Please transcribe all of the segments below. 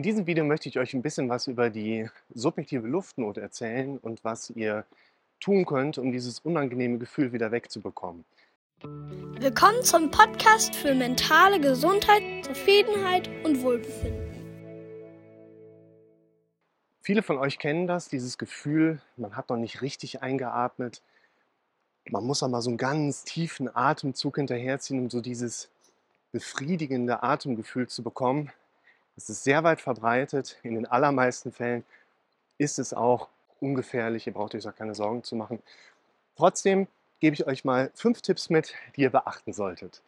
In diesem Video möchte ich euch ein bisschen was über die subjektive Luftnot erzählen und was ihr tun könnt, um dieses unangenehme Gefühl wieder wegzubekommen. Willkommen zum Podcast für mentale Gesundheit, Zufriedenheit und Wohlbefinden. Viele von euch kennen das, dieses Gefühl, man hat noch nicht richtig eingeatmet. Man muss auch mal so einen ganz tiefen Atemzug hinterherziehen, um so dieses befriedigende Atemgefühl zu bekommen. Es ist sehr weit verbreitet. In den allermeisten Fällen ist es auch ungefährlich. Ihr braucht euch da keine Sorgen zu machen. Trotzdem gebe ich euch mal fünf Tipps mit, die ihr beachten solltet.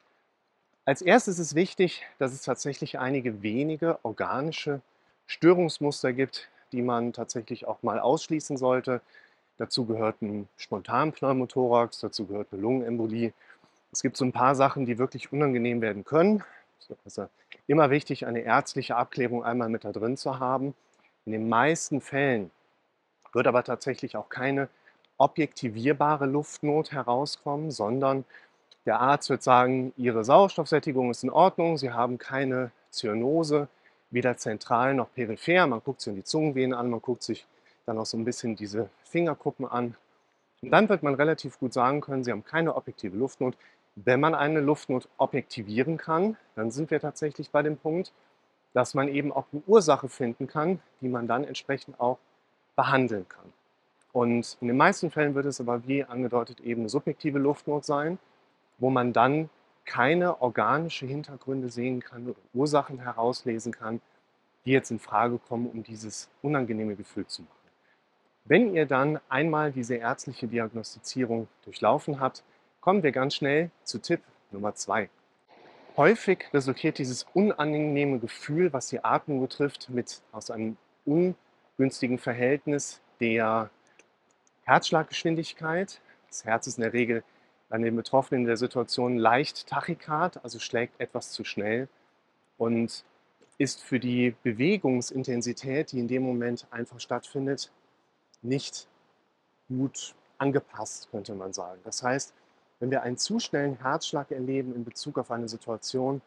Als erstes ist wichtig, dass es tatsächlich einige wenige organische Störungsmuster gibt, die man tatsächlich auch mal ausschließen sollte. Dazu gehört ein Spontanpneumothorax, dazu gehört eine Lungenembolie. Es gibt so ein paar Sachen, die wirklich unangenehm werden können. Also immer wichtig, eine ärztliche Abklärung einmal mit da drin zu haben. In den meisten Fällen wird aber tatsächlich auch keine objektivierbare Luftnot herauskommen, sondern der Arzt wird sagen, Ihre Sauerstoffsättigung ist in Ordnung, Sie haben keine Zyanose, weder zentral noch peripher. Man guckt sich in die Zungenvenen an, man guckt sich dann auch so ein bisschen diese Fingerkuppen an. Und dann wird man relativ gut sagen können, Sie haben keine objektive Luftnot. Wenn man eine Luftnot objektivieren kann, dann sind wir tatsächlich bei dem Punkt, dass man eben auch eine Ursache finden kann, die man dann entsprechend auch behandeln kann. Und in den meisten Fällen wird es aber, wie angedeutet, eben eine subjektive Luftnot sein, wo man dann keine organische Hintergründe sehen kann oder Ursachen herauslesen kann, die jetzt in Frage kommen, um dieses unangenehme Gefühl zu machen. Wenn ihr dann einmal diese ärztliche Diagnostizierung durchlaufen habt, Kommen wir ganz schnell zu Tipp Nummer zwei. Häufig resultiert dieses unangenehme Gefühl, was die Atmung betrifft, mit aus einem ungünstigen Verhältnis der Herzschlaggeschwindigkeit. Das Herz ist in der Regel an den Betroffenen in der Situation leicht tachykard, also schlägt etwas zu schnell und ist für die Bewegungsintensität, die in dem Moment einfach stattfindet, nicht gut angepasst, könnte man sagen. Das heißt, wenn wir einen zu schnellen Herzschlag erleben in Bezug auf eine Situation,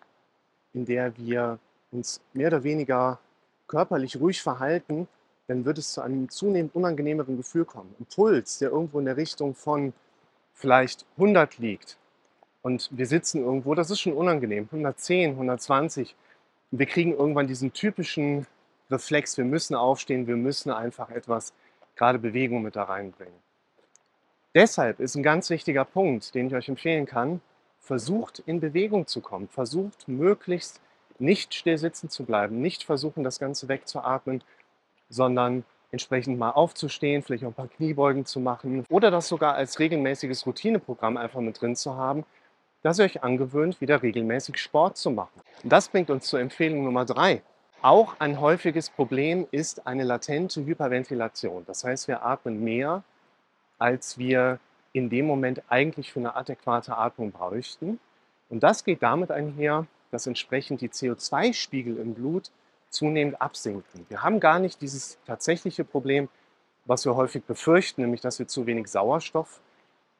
in der wir uns mehr oder weniger körperlich ruhig verhalten, dann wird es zu einem zunehmend unangenehmeren Gefühl kommen. Ein Puls, der irgendwo in der Richtung von vielleicht 100 liegt und wir sitzen irgendwo, das ist schon unangenehm, 110, 120. Und wir kriegen irgendwann diesen typischen Reflex, wir müssen aufstehen, wir müssen einfach etwas, gerade Bewegung mit da reinbringen. Deshalb ist ein ganz wichtiger Punkt, den ich euch empfehlen kann, versucht in Bewegung zu kommen, versucht möglichst nicht still sitzen zu bleiben, nicht versuchen, das Ganze wegzuatmen, sondern entsprechend mal aufzustehen, vielleicht auch ein paar Kniebeugen zu machen oder das sogar als regelmäßiges Routineprogramm einfach mit drin zu haben, dass ihr euch angewöhnt, wieder regelmäßig Sport zu machen. Und das bringt uns zur Empfehlung Nummer drei. Auch ein häufiges Problem ist eine latente Hyperventilation. Das heißt, wir atmen mehr, als wir in dem Moment eigentlich für eine adäquate Atmung bräuchten. Und das geht damit einher, dass entsprechend die CO2-Spiegel im Blut zunehmend absinken. Wir haben gar nicht dieses tatsächliche Problem, was wir häufig befürchten, nämlich dass wir zu wenig Sauerstoff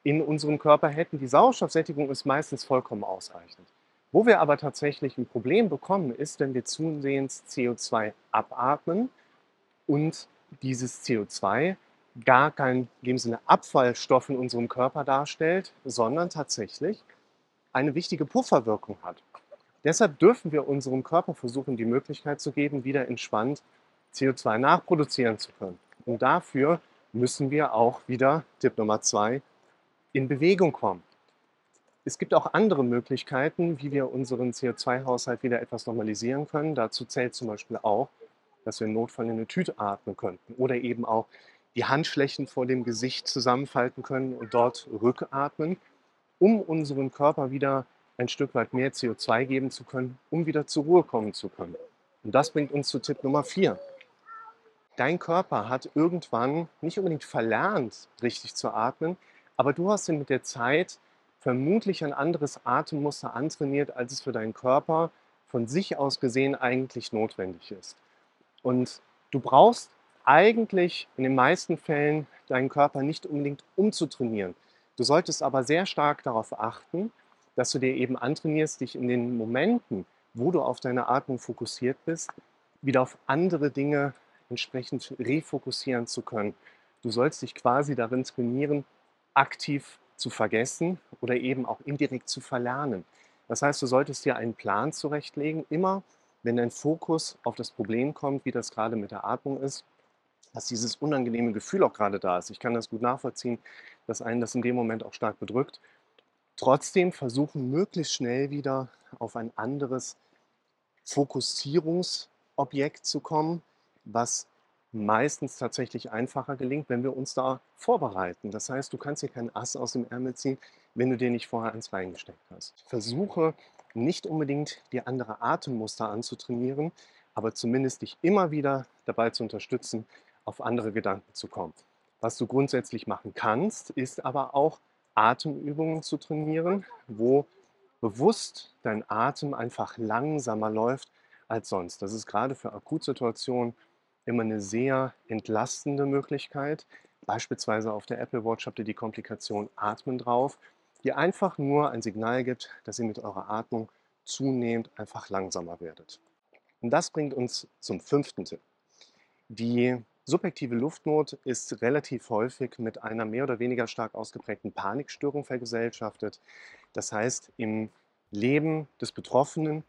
in unserem Körper hätten. Die Sauerstoffsättigung ist meistens vollkommen ausreichend. Wo wir aber tatsächlich ein Problem bekommen, ist, wenn wir zusehends CO2 abatmen und dieses CO2 gar kein in dem Sinne Abfallstoff in unserem Körper darstellt, sondern tatsächlich eine wichtige Pufferwirkung hat. Deshalb dürfen wir unserem Körper versuchen, die Möglichkeit zu geben, wieder entspannt CO2 nachproduzieren zu können. Und dafür müssen wir auch wieder, Tipp Nummer zwei, in Bewegung kommen. Es gibt auch andere Möglichkeiten, wie wir unseren CO2-Haushalt wieder etwas normalisieren können. Dazu zählt zum Beispiel auch, dass wir im Notfall in eine Tüte atmen könnten oder eben auch die Handflächen vor dem Gesicht zusammenfalten können und dort rückatmen, um unseren Körper wieder ein Stück weit mehr CO2 geben zu können, um wieder zur Ruhe kommen zu können. Und das bringt uns zu Tipp Nummer 4. Dein Körper hat irgendwann nicht unbedingt verlernt, richtig zu atmen, aber du hast ihn mit der Zeit vermutlich ein anderes Atemmuster antrainiert, als es für deinen Körper von sich aus gesehen eigentlich notwendig ist. Und du brauchst eigentlich in den meisten Fällen deinen Körper nicht unbedingt umzutrainieren. Du solltest aber sehr stark darauf achten, dass du dir eben antrainierst, dich in den Momenten, wo du auf deine Atmung fokussiert bist, wieder auf andere Dinge entsprechend refokussieren zu können. Du sollst dich quasi darin trainieren, aktiv zu vergessen oder eben auch indirekt zu verlernen. Das heißt, du solltest dir einen Plan zurechtlegen, immer wenn dein Fokus auf das Problem kommt, wie das gerade mit der Atmung ist, dass dieses unangenehme Gefühl auch gerade da ist. Ich kann das gut nachvollziehen, dass einen das in dem Moment auch stark bedrückt. Trotzdem versuchen, möglichst schnell wieder auf ein anderes Fokussierungsobjekt zu kommen, was meistens tatsächlich einfacher gelingt, wenn wir uns da vorbereiten. Das heißt, du kannst dir keinen Ass aus dem Ärmel ziehen, wenn du dir nicht vorher eins reingesteckt hast. Versuche nicht unbedingt dir andere Atemmuster anzutrainieren, aber zumindest dich immer wieder dabei zu unterstützen, auf andere Gedanken zu kommen. Was du grundsätzlich machen kannst, ist aber auch Atemübungen zu trainieren, wo bewusst dein Atem einfach langsamer läuft als sonst. Das ist gerade für Akutsituationen immer eine sehr entlastende Möglichkeit. Beispielsweise auf der Apple Watch habt ihr die Komplikation Atmen drauf, die einfach nur ein Signal gibt, dass ihr mit eurer Atmung zunehmend einfach langsamer werdet. Und das bringt uns zum fünften Tipp. Die Subjektive Luftnot ist relativ häufig mit einer mehr oder weniger stark ausgeprägten Panikstörung vergesellschaftet. Das heißt, im Leben des Betroffenen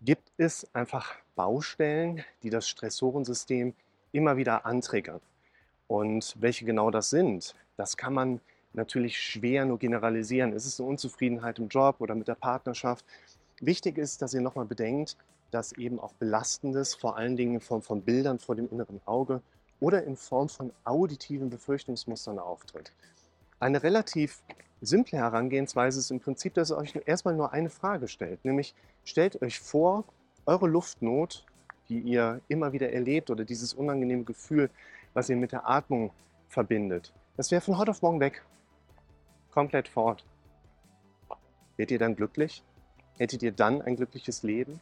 gibt es einfach Baustellen, die das Stressorensystem immer wieder antriggern. Und welche genau das sind, das kann man natürlich schwer nur generalisieren. Ist es eine Unzufriedenheit im Job oder mit der Partnerschaft? Wichtig ist, dass ihr nochmal bedenkt, dass eben auch Belastendes, vor allen Dingen in Form von Bildern vor dem inneren Auge oder in Form von auditiven Befürchtungsmustern auftritt. Eine relativ simple Herangehensweise ist im Prinzip, dass ihr euch erstmal nur eine Frage stellt, nämlich stellt euch vor, eure Luftnot, die ihr immer wieder erlebt oder dieses unangenehme Gefühl, was ihr mit der Atmung verbindet, das wäre von heute auf morgen weg. Komplett fort. Werdet ihr dann glücklich? Hättet ihr dann ein glückliches Leben?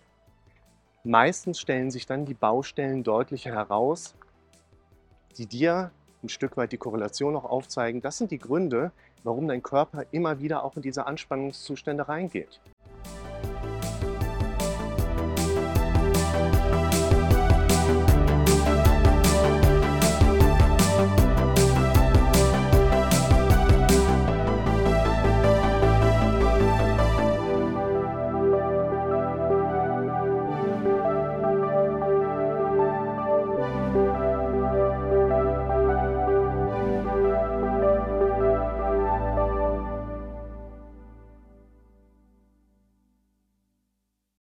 Meistens stellen sich dann die Baustellen deutlicher heraus, die dir ein Stück weit die Korrelation auch aufzeigen. Das sind die Gründe, warum dein Körper immer wieder auch in diese Anspannungszustände reingeht.